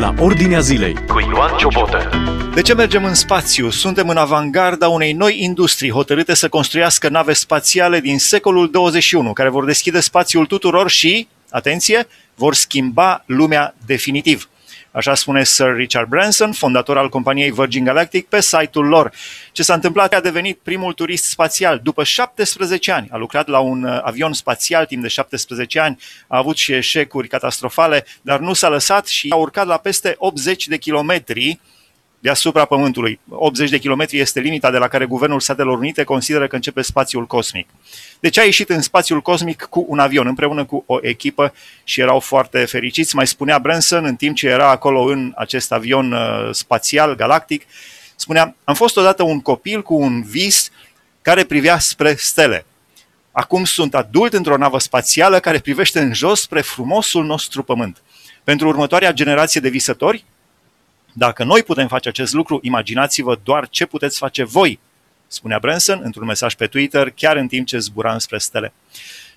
la Ordinea Zilei cu Ioan Ciobotă. De ce mergem în spațiu? Suntem în avangarda unei noi industrii hotărâte să construiască nave spațiale din secolul 21, care vor deschide spațiul tuturor și, atenție, vor schimba lumea definitiv. Așa spune Sir Richard Branson, fondator al companiei Virgin Galactic, pe site-ul lor. Ce s-a întâmplat? A devenit primul turist spațial. După 17 ani a lucrat la un uh, avion spațial timp de 17 ani, a avut și eșecuri catastrofale, dar nu s-a lăsat și a urcat la peste 80 de kilometri deasupra Pământului. 80 de kilometri este limita de la care Guvernul Statelor Unite consideră că începe spațiul cosmic. Deci a ieșit în spațiul cosmic cu un avion, împreună cu o echipă și erau foarte fericiți. Mai spunea Branson, în timp ce era acolo în acest avion uh, spațial galactic, spunea, am fost odată un copil cu un vis care privea spre stele. Acum sunt adult într-o navă spațială care privește în jos spre frumosul nostru pământ. Pentru următoarea generație de visători, dacă noi putem face acest lucru, imaginați-vă doar ce puteți face voi, spunea Branson într-un mesaj pe Twitter, chiar în timp ce zbura înspre stele.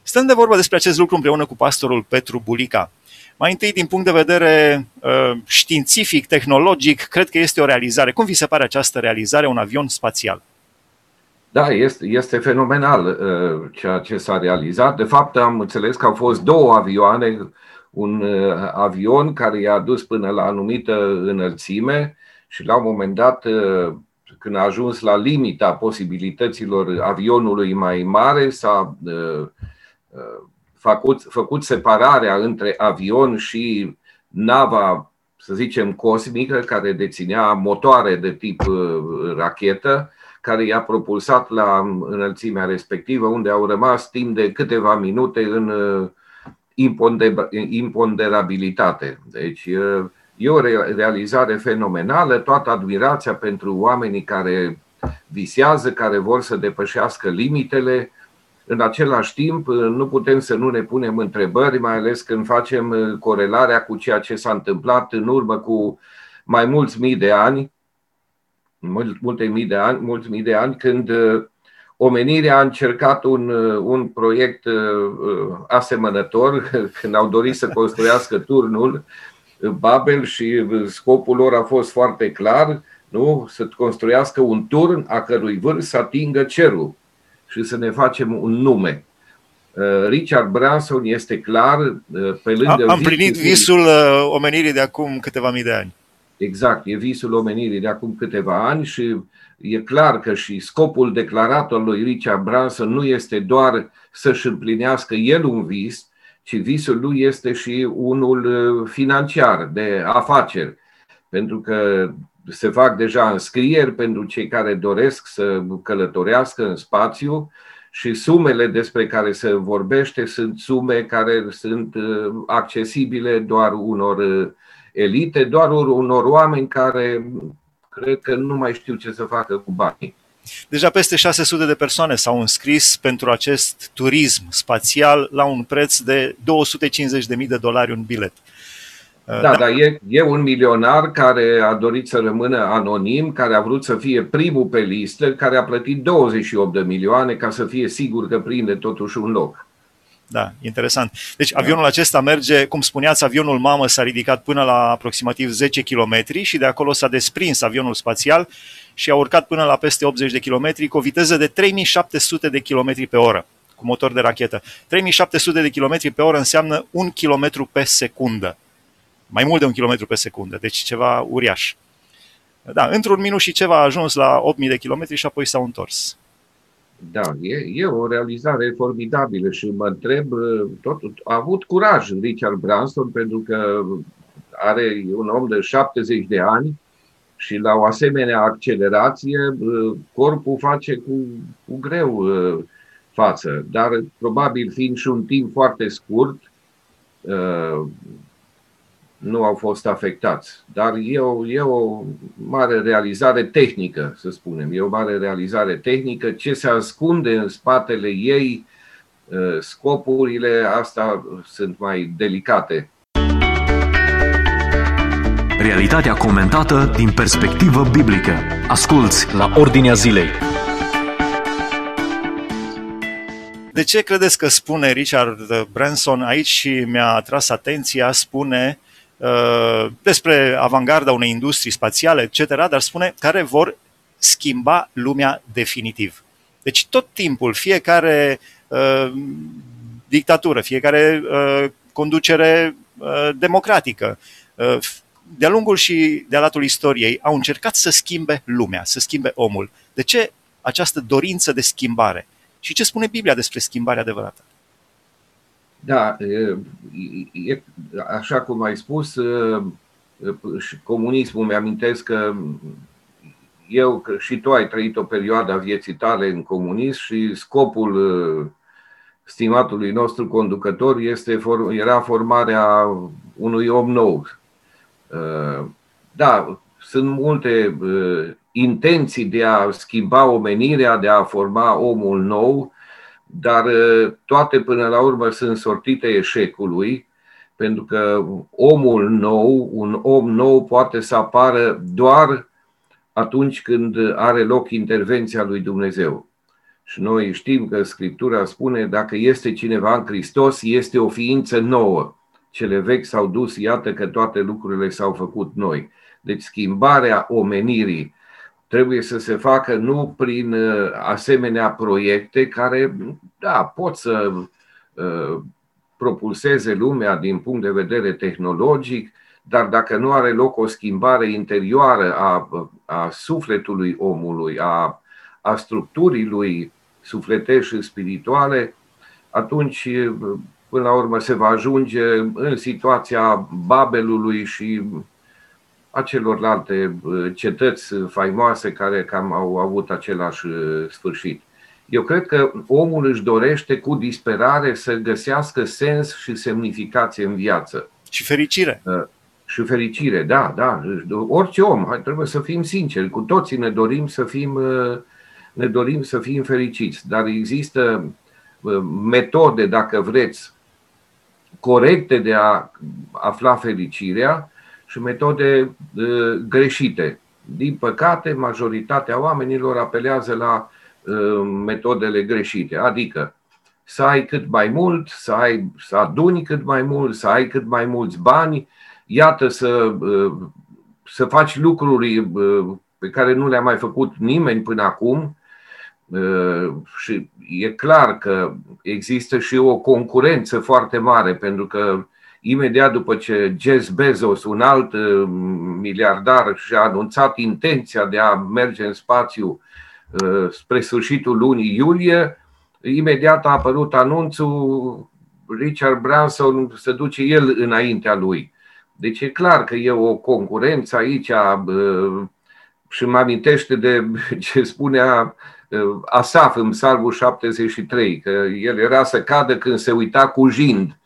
Stăm de vorbă despre acest lucru împreună cu pastorul Petru Bulica. Mai întâi, din punct de vedere uh, științific, tehnologic, cred că este o realizare. Cum vi se pare această realizare, un avion spațial? Da, este, este fenomenal uh, ceea ce s-a realizat. De fapt, am înțeles că au fost două avioane un uh, avion care i-a dus până la anumită înălțime și la un moment dat, uh, când a ajuns la limita posibilităților avionului mai mare, s-a uh, făcut, făcut separarea între avion și nava, să zicem, cosmică, care deținea motoare de tip rachetă, care i-a propulsat la înălțimea respectivă, unde au rămas timp de câteva minute în imponderabilitate. Deci e o realizare fenomenală, toată admirația pentru oamenii care visează, care vor să depășească limitele. În același timp, nu putem să nu ne punem întrebări, mai ales când facem corelarea cu ceea ce s-a întâmplat în urmă cu mai mulți mii de ani, multe mii de ani, mulți mii de ani, când omenirea a încercat un, un proiect uh, asemănător când au dorit să construiască turnul Babel și scopul lor a fost foarte clar, nu? să construiască un turn a cărui vârf să atingă cerul și să ne facem un nume. Uh, Richard Branson este clar uh, pe lângă... Am plinit visul omenirii de acum câteva mii de ani. Exact, e visul omenirii de acum câteva ani și e clar că și scopul declarat al lui Richard Branson nu este doar să-și împlinească el un vis, ci visul lui este și unul uh, financiar, de afaceri. Pentru că se fac deja înscrieri pentru cei care doresc să călătorească în spațiu și sumele despre care se vorbește sunt sume care sunt uh, accesibile doar unor uh, elite, doar unor oameni care cred că nu mai știu ce să facă cu banii. Deja peste 600 de persoane s-au înscris pentru acest turism spațial la un preț de 250.000 de dolari un bilet. Da, da, dar e, e un milionar care a dorit să rămână anonim, care a vrut să fie primul pe listă, care a plătit 28 de milioane ca să fie sigur că prinde totuși un loc. Da, interesant. Deci avionul acesta merge, cum spuneați, avionul mamă s-a ridicat până la aproximativ 10 km și de acolo s-a desprins avionul spațial și a urcat până la peste 80 de km cu o viteză de 3700 de km pe oră cu motor de rachetă. 3700 de km pe oră înseamnă un km pe secundă. Mai mult de un km pe secundă, deci ceva uriaș. Da, într-un minut și ceva a ajuns la 8000 de km și apoi s-au întors. Da, e, e o realizare formidabilă și mă întreb, tot, a avut curaj Richard Branson pentru că are un om de 70 de ani și la o asemenea accelerație corpul face cu, cu greu față, dar probabil fiind și un timp foarte scurt, nu au fost afectați. Dar e o, e o mare realizare tehnică, să spunem. E o mare realizare tehnică. Ce se ascunde în spatele ei, ă, scopurile, asta sunt mai delicate. Realitatea comentată din perspectivă biblică. Asculți la Ordinea Zilei. De ce credeți că spune Richard Branson aici și mi-a atras atenția, spune uh, despre avangarda unei industrii spațiale, etc., dar spune care vor schimba lumea definitiv. Deci tot timpul, fiecare uh, dictatură, fiecare uh, conducere uh, democratică, uh, de-a lungul și de-a latul istoriei, au încercat să schimbe lumea, să schimbe omul. De ce această dorință de schimbare? Și ce spune Biblia despre schimbarea adevărată? Da, e, așa cum ai spus, și comunismul, mi-amintesc că eu că și tu ai trăit o perioadă a vieții tale în comunism și scopul stimatului nostru conducător este, era formarea unui om nou. Da, sunt multe intenții de a schimba omenirea, de a forma omul nou, dar toate până la urmă sunt sortite eșecului, pentru că omul nou, un om nou poate să apară doar atunci când are loc intervenția lui Dumnezeu. Și noi știm că Scriptura spune, dacă este cineva în Hristos, este o ființă nouă. Cele vechi s-au dus, iată că toate lucrurile s-au făcut noi. Deci schimbarea omenirii trebuie să se facă nu prin uh, asemenea proiecte care, da, pot să uh, propulseze lumea din punct de vedere tehnologic, dar dacă nu are loc o schimbare interioară a, a sufletului omului, a, a structurii lui sufletești și spirituale, atunci până la urmă se va ajunge în situația Babelului și a celorlalte cetăți faimoase care cam au avut același sfârșit. Eu cred că omul își dorește cu disperare să găsească sens și semnificație în viață. Și fericire. Uh, și fericire, da, da. Orice om, hai, trebuie să fim sinceri, cu toții ne dorim să fim, uh, ne dorim să fim fericiți, dar există uh, metode, dacă vreți, corecte de a afla fericirea și metode greșite. Din păcate, majoritatea oamenilor apelează la metodele greșite, adică să ai cât mai mult, să, ai, să aduni cât mai mult, să ai cât mai mulți bani, iată să, să faci lucruri pe care nu le-a mai făcut nimeni până acum și e clar că există și o concurență foarte mare pentru că imediat după ce Jeff Bezos, un alt miliardar, și-a anunțat intenția de a merge în spațiu spre sfârșitul lunii iulie, imediat a apărut anunțul Richard Branson se duce el înaintea lui. Deci e clar că e o concurență aici și mă amintește de ce spunea Asaf în Psalmul 73, că el era să cadă când se uita cu jind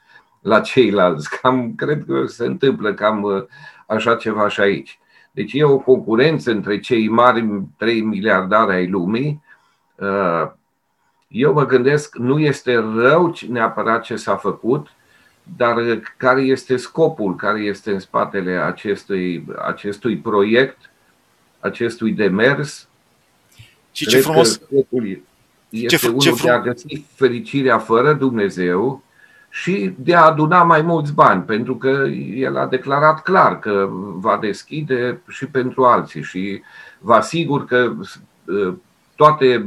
la ceilalți. Cam, cred că se întâmplă cam așa ceva și aici. Deci e o concurență între cei mari 3 miliardari ai lumii. Eu mă gândesc, nu este rău neapărat ce s-a făcut, dar care este scopul, care este în spatele acestui, acestui proiect, acestui demers. Și ce frumos! Scopul este ce, unul ce frum... de a găsi fericirea fără Dumnezeu și de a aduna mai mulți bani, pentru că el a declarat clar că va deschide și pentru alții și vă asigur că uh, toate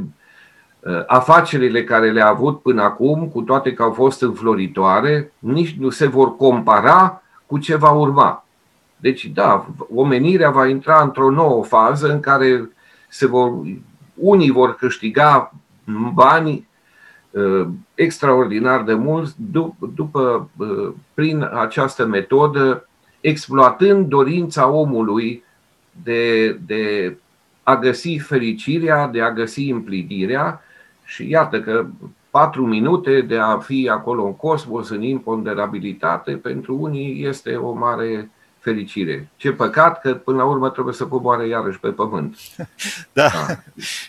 Uh, afacerile care le-a avut până acum, cu toate că au fost înfloritoare, nici nu se vor compara cu ce va urma. Deci, da, omenirea va intra într-o nouă fază în care se vor, unii vor câștiga bani uh, extraordinar de mulți după, după, uh, prin această metodă, exploatând dorința omului de, de a găsi fericirea, de a găsi împlinirea și iată că patru minute de a fi acolo în cosmos, în imponderabilitate, pentru unii este o mare fericire. Ce păcat că până la urmă trebuie să coboare iarăși pe pământ. Da.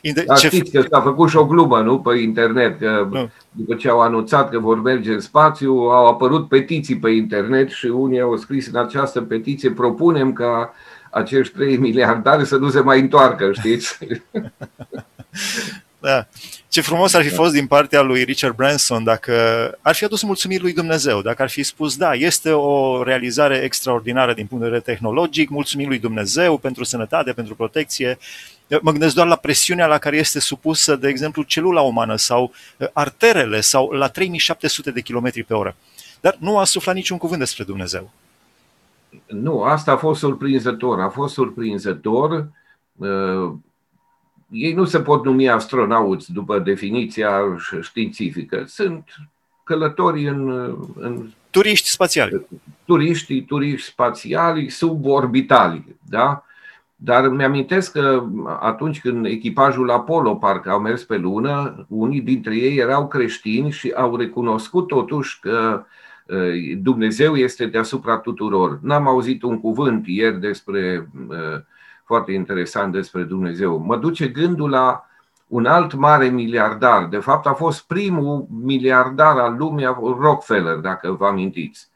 da. Dar știți că s-a făcut și o glumă nu, pe internet, că nu. după ce au anunțat că vor merge în spațiu, au apărut petiții pe internet și unii au scris în această petiție, propunem ca acești 3 miliardari să nu se mai întoarcă, știți? Da. Ce frumos ar fi da. fost din partea lui Richard Branson dacă ar fi adus mulțumiri lui Dumnezeu, dacă ar fi spus, da, este o realizare extraordinară din punct de vedere tehnologic, mulțumim lui Dumnezeu pentru sănătate, pentru protecție. Mă gândesc doar la presiunea la care este supusă, de exemplu, celula umană sau uh, arterele sau la 3700 de km pe oră. Dar nu a suflat niciun cuvânt despre Dumnezeu. Nu, asta a fost surprinzător. A fost surprinzător. Uh, ei nu se pot numi astronauți după definiția științifică. Sunt călători în, în turiști spațiali. Turiști, turiști spațiali suborbitali, da? Dar mi-amintesc că atunci când echipajul Apollo parcă au mers pe lună, unii dintre ei erau creștini și au recunoscut totuși că Dumnezeu este deasupra tuturor. N-am auzit un cuvânt ieri despre foarte interesant despre Dumnezeu. Mă duce gândul la un alt mare miliardar. De fapt, a fost primul miliardar al lumii, Rockefeller, dacă vă amintiți.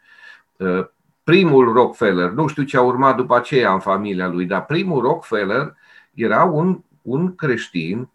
Uh, primul Rockefeller, nu știu ce a urmat după aceea în familia lui, dar primul Rockefeller era un, un creștin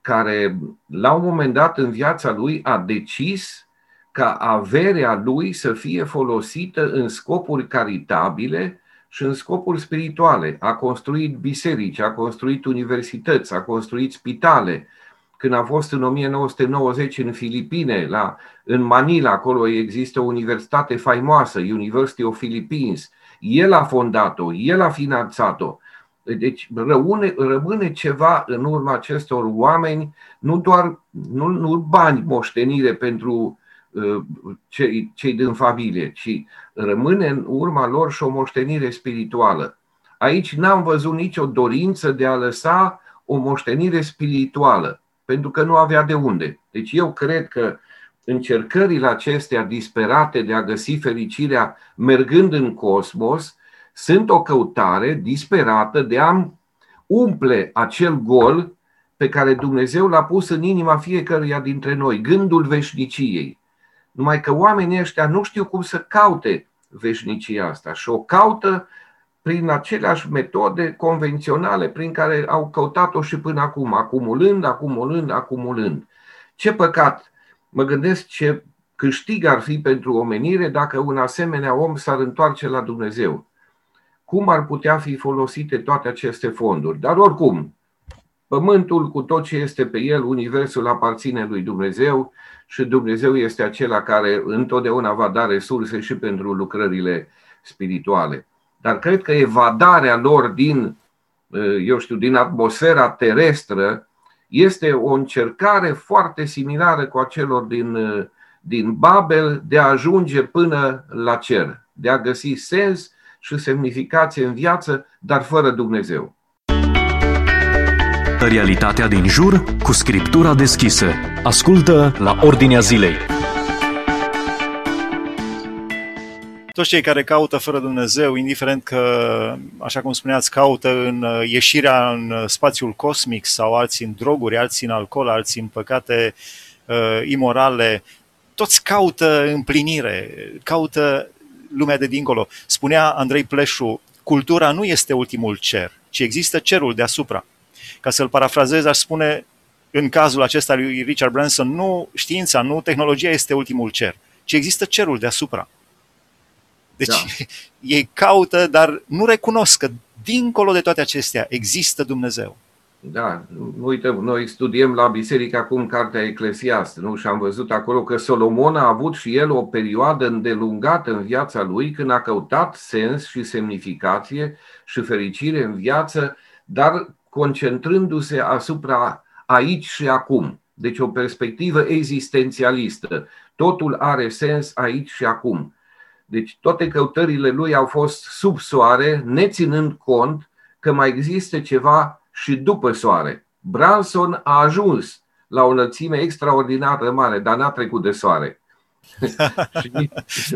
care, la un moment dat în viața lui, a decis ca averea lui să fie folosită în scopuri caritabile și în scopuri spirituale. A construit biserici, a construit universități, a construit spitale. Când a fost în 1990 în Filipine, la, în Manila, acolo există o universitate faimoasă, University of Philippines. El a fondat-o, el a finanțat-o. Deci rămâne, rămâne ceva în urma acestor oameni, nu doar nu, nu bani moștenire pentru Uh, cei, cei din familie, ci rămâne în urma lor și o moștenire spirituală. Aici n-am văzut nicio dorință de a lăsa o moștenire spirituală, pentru că nu avea de unde. Deci eu cred că încercările acestea disperate de a găsi fericirea mergând în cosmos sunt o căutare disperată de a umple acel gol pe care Dumnezeu l-a pus în inima fiecăruia dintre noi, gândul veșniciei. Numai că oamenii ăștia nu știu cum să caute veșnicia asta și o caută prin aceleași metode convenționale prin care au căutat-o și până acum, acumulând, acumulând, acumulând. Ce păcat! Mă gândesc ce câștig ar fi pentru omenire dacă un asemenea om s-ar întoarce la Dumnezeu. Cum ar putea fi folosite toate aceste fonduri? Dar oricum, Pământul cu tot ce este pe el, Universul aparține lui Dumnezeu și Dumnezeu este acela care întotdeauna va da resurse și pentru lucrările spirituale. Dar cred că evadarea lor din, eu știu, din atmosfera terestră este o încercare foarte similară cu acelor din, din Babel de a ajunge până la cer, de a găsi sens și semnificație în viață, dar fără Dumnezeu. Realitatea din jur cu scriptura deschisă. Ascultă la Ordinea Zilei. Toți cei care caută fără Dumnezeu, indiferent că, așa cum spuneați, caută în uh, ieșirea în uh, spațiul cosmic sau alții în droguri, alții în alcool, alții în păcate uh, imorale, toți caută împlinire, caută lumea de dincolo. Spunea Andrei Pleșu, cultura nu este ultimul cer, ci există cerul deasupra. Ca să-l parafrazez, aș spune, în cazul acesta lui Richard Branson, nu știința, nu tehnologia este ultimul cer, ci există cerul deasupra. Deci da. ei caută, dar nu recunosc că dincolo de toate acestea există Dumnezeu. Da, uite, noi studiem la biserică acum cartea Eclesiast, nu? Și am văzut acolo că Solomon a avut și el o perioadă îndelungată în viața lui când a căutat sens și semnificație și fericire în viață, dar concentrându-se asupra aici și acum. Deci o perspectivă existențialistă. Totul are sens aici și acum. Deci toate căutările lui au fost sub soare, neținând cont că mai există ceva și după soare. Branson a ajuns la o înălțime extraordinară mare, dar n-a trecut de soare.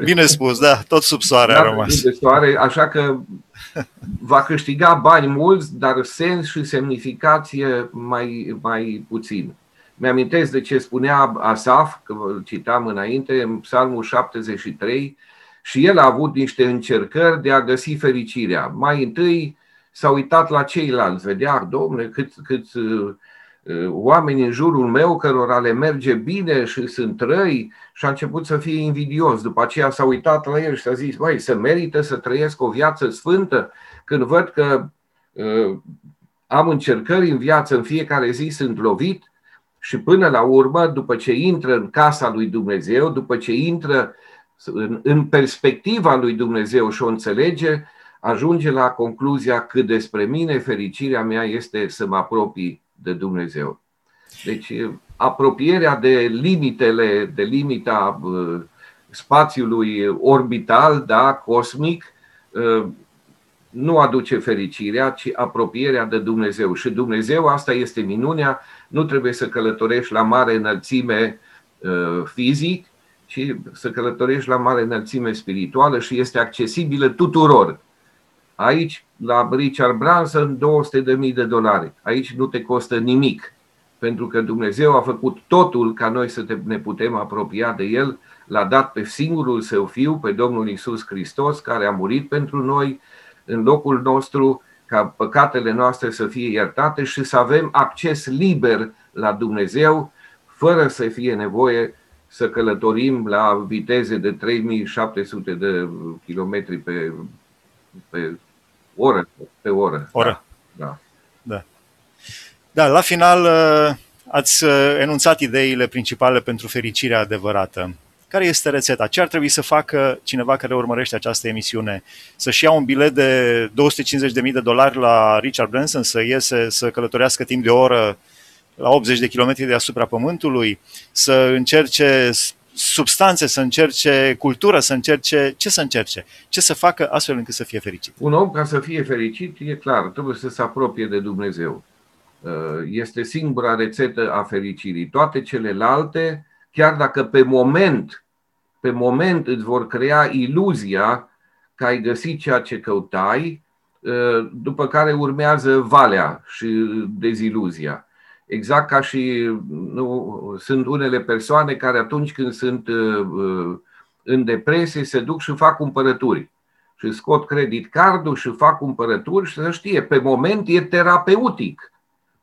Bine spus, da, tot sub soare a rămas. De soare, așa că va câștiga bani mulți, dar sens și semnificație mai, mai puțin. Mi-amintesc de ce spunea Asaf, că citam înainte, în Psalmul 73, și el a avut niște încercări de a găsi fericirea. Mai întâi s-a uitat la ceilalți, vedea, domnule, cât, cât oamenii în jurul meu cărora le merge bine și sunt răi și a început să fie invidios. După aceea s-a uitat la el și a zis, băi, să merită să trăiesc o viață sfântă când văd că uh, am încercări în viață, în fiecare zi sunt lovit și până la urmă, după ce intră în casa lui Dumnezeu, după ce intră în, în perspectiva lui Dumnezeu și o înțelege, ajunge la concluzia că despre mine fericirea mea este să mă apropii de Dumnezeu. Deci apropierea de limitele, de limita spațiului orbital, da, cosmic, nu aduce fericirea, ci apropierea de Dumnezeu. Și Dumnezeu, asta este minunea, nu trebuie să călătorești la mare înălțime fizic, ci să călătorești la mare înălțime spirituală și este accesibilă tuturor. Aici, la Richard Branson, 200.000 de dolari. Aici nu te costă nimic, pentru că Dumnezeu a făcut totul ca noi să ne putem apropia de El. L-a dat pe singurul Său Fiu, pe Domnul Isus Hristos, care a murit pentru noi în locul nostru, ca păcatele noastre să fie iertate și să avem acces liber la Dumnezeu, fără să fie nevoie să călătorim la viteze de 3700 de kilometri pe, pe oră, pe oră. Oră. Da. da. Da, la final uh, ați uh, enunțat ideile principale pentru fericirea adevărată. Care este rețeta? Ce ar trebui să facă cineva care urmărește această emisiune? Să-și ia un bilet de 250.000 de dolari la Richard Branson, să iese, să călătorească timp de o oră la 80 de kilometri deasupra Pământului, să încerce substanțe, să încerce cultură, să încerce ce să încerce, ce să facă astfel încât să fie fericit. Un om ca să fie fericit, e clar, trebuie să se apropie de Dumnezeu. Uh, este singura rețetă a fericirii. Toate celelalte, chiar dacă pe moment, pe moment îți vor crea iluzia că ai găsit ceea ce căutai, uh, după care urmează valea și deziluzia. Exact ca și nu, sunt unele persoane care atunci când sunt uh, uh, în depresie se duc și fac cumpărături și scot credit cardul și fac cumpărături și să știe, pe moment e terapeutic,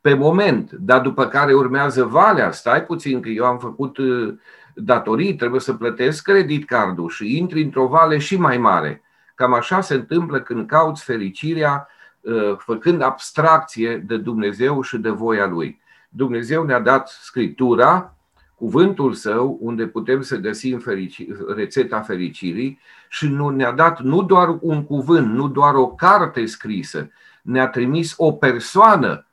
pe moment, dar după care urmează valea, stai puțin că eu am făcut uh, datorii, trebuie să plătesc credit cardul și intri într-o vale și mai mare. Cam așa se întâmplă când cauți fericirea făcând abstracție de Dumnezeu și de voia Lui. Dumnezeu ne-a dat Scriptura, cuvântul său, unde putem să găsim ferici, rețeta fericirii și nu ne-a dat nu doar un cuvânt, nu doar o carte scrisă, ne-a trimis o persoană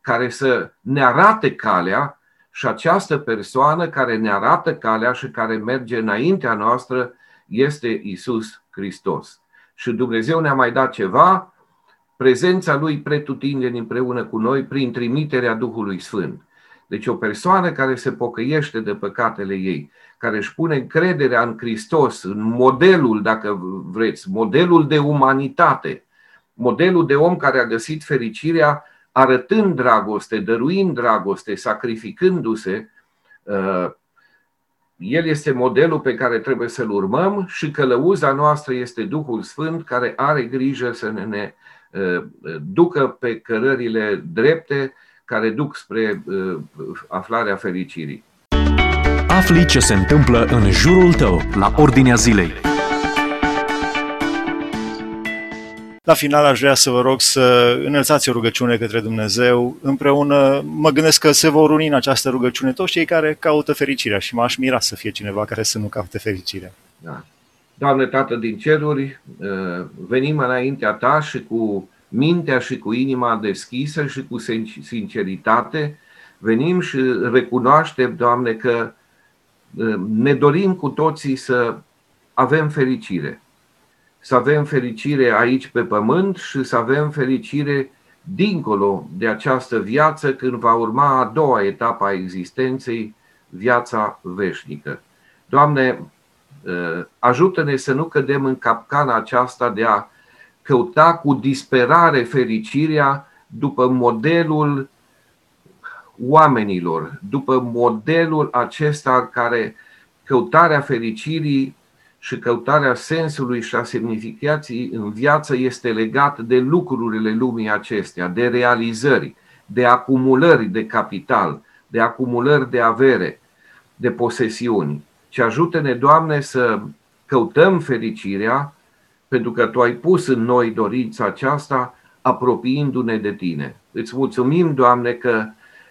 care să ne arate calea și această persoană care ne arată calea și care merge înaintea noastră este Isus Hristos. Și Dumnezeu ne-a mai dat ceva, prezența Lui pretutindeni împreună cu noi prin trimiterea Duhului Sfânt. Deci o persoană care se pocăiește de păcatele ei, care își pune încrederea în Hristos, în modelul, dacă vreți, modelul de umanitate, modelul de om care a găsit fericirea arătând dragoste, dăruind dragoste, sacrificându-se, uh, el este modelul pe care trebuie să-l urmăm și călăuza noastră este Duhul Sfânt care are grijă să ne, ne Uh, ducă pe cărările drepte care duc spre uh, aflarea fericirii. Afli ce se întâmplă în jurul tău, la ordinea zilei. La final aș vrea să vă rog să înălțați o rugăciune către Dumnezeu. Împreună mă gândesc că se vor uni în această rugăciune toți cei care caută fericirea și m-aș mira să fie cineva care să nu caute fericirea. Da. Doamne Tată din ceruri, uh, venim înaintea Ta și cu mintea și cu inima deschisă și cu sinceritate venim și recunoaștem, Doamne, că uh, ne dorim cu toții să avem fericire. Să avem fericire aici pe pământ și să avem fericire dincolo de această viață când va urma a doua etapă a existenței, viața veșnică. Doamne, Uh, ajută-ne să nu cădem în capcana aceasta de a căuta cu disperare fericirea după modelul oamenilor, după modelul acesta care căutarea fericirii și căutarea sensului și a semnificației în viață este legat de lucrurile lumii acestea, de realizări. de acumulări de capital, de acumulări de avere, de posesiuni, ci ajută-ne, Doamne, să căutăm fericirea, pentru că Tu ai pus în noi dorința aceasta, apropiindu-ne de Tine. Îți mulțumim, Doamne, că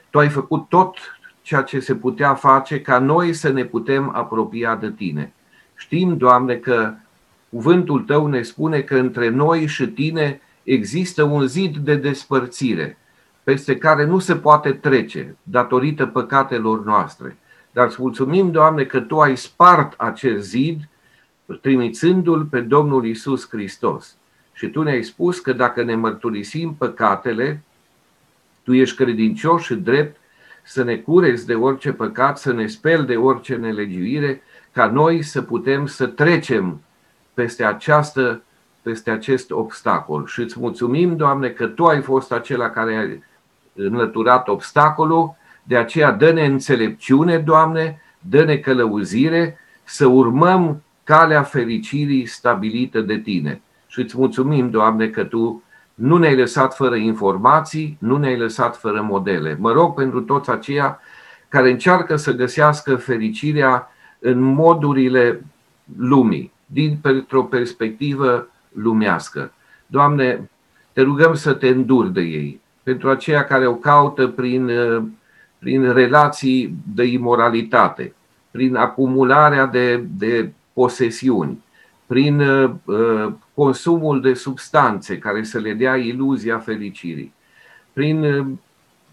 Tu ai făcut tot ceea ce se putea face ca noi să ne putem apropia de Tine. Știm, Doamne, că cuvântul Tău ne spune că între noi și Tine există un zid de despărțire, peste care nu se poate trece datorită păcatelor noastre. Dar îți mulțumim, Doamne, că Tu ai spart acest zid trimițându-L pe Domnul Isus Hristos. Și Tu ne-ai spus că dacă ne mărturisim păcatele, Tu ești credincios și drept să ne cureți de orice păcat, să ne speli de orice nelegiuire, ca noi să putem să trecem peste, această, peste acest obstacol. Și îți mulțumim, Doamne, că Tu ai fost acela care a înlăturat obstacolul, de aceea dă-ne înțelepciune, Doamne, dă-ne călăuzire să urmăm calea fericirii stabilită de Tine. Și îți mulțumim, Doamne, că Tu nu ne-ai lăsat fără informații, nu ne-ai lăsat fără modele. Mă rog pentru toți aceia care încearcă să găsească fericirea în modurile lumii, din o perspectivă lumească. Doamne, te rugăm să te înduri de ei, pentru aceia care o caută prin, prin relații de imoralitate, prin acumularea de, de posesiuni, prin uh, consumul de substanțe care să le dea iluzia fericirii, prin uh,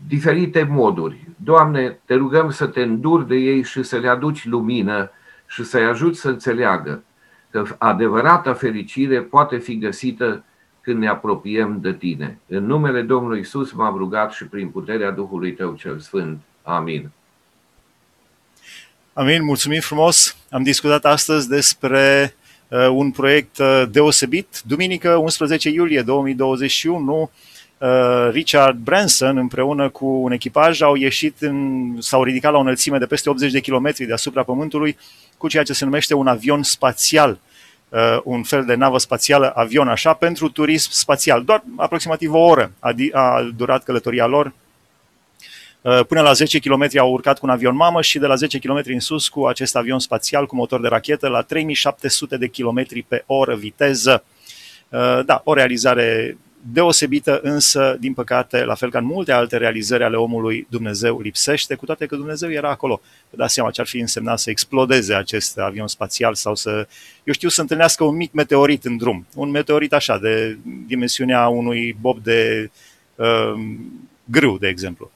diferite moduri. Doamne, te rugăm să te înduri de ei și să le aduci lumină și să-i ajut să înțeleagă că adevărata fericire poate fi găsită când ne apropiem de tine. În numele Domnului Isus m-am rugat și prin puterea Duhului Tău cel Sfânt. Amin. Amin, mulțumim frumos. Am discutat astăzi despre uh, un proiect uh, deosebit. Duminică, 11 iulie 2021, uh, Richard Branson împreună cu un echipaj au ieșit, în, s-au ridicat la o înălțime de peste 80 de kilometri deasupra Pământului cu ceea ce se numește un avion spațial uh, un fel de navă spațială, avion așa, pentru turism spațial. Doar aproximativ o oră a, a durat călătoria lor Uh, până la 10 km au urcat cu un avion mamă și de la 10 km în sus cu acest avion spațial cu motor de rachetă la 3700 de km pe oră viteză. Uh, da, o realizare deosebită, însă, din păcate, la fel ca în multe alte realizări ale omului, Dumnezeu lipsește, cu toate că Dumnezeu era acolo. Vă dați seama ce ar fi însemnat să explodeze acest avion spațial sau să, eu știu, să întâlnească un mic meteorit în drum. Un meteorit așa, de dimensiunea unui bob de uh, grâu, de exemplu.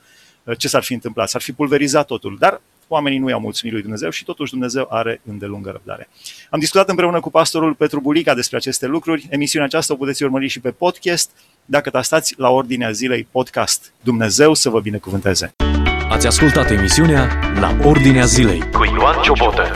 Uh, ce s-ar fi întâmplat? S-ar fi pulverizat totul, dar oamenii nu i-au mulțumit lui Dumnezeu și totuși Dumnezeu are îndelungă răbdare. Am discutat împreună cu pastorul Petru Bulica despre aceste lucruri. Emisiunea aceasta o puteți urmări și pe podcast dacă tastați la ordinea zilei podcast. Dumnezeu să vă binecuvânteze! Ați ascultat emisiunea La Ordinea Zilei cu Ioan Ciobotă.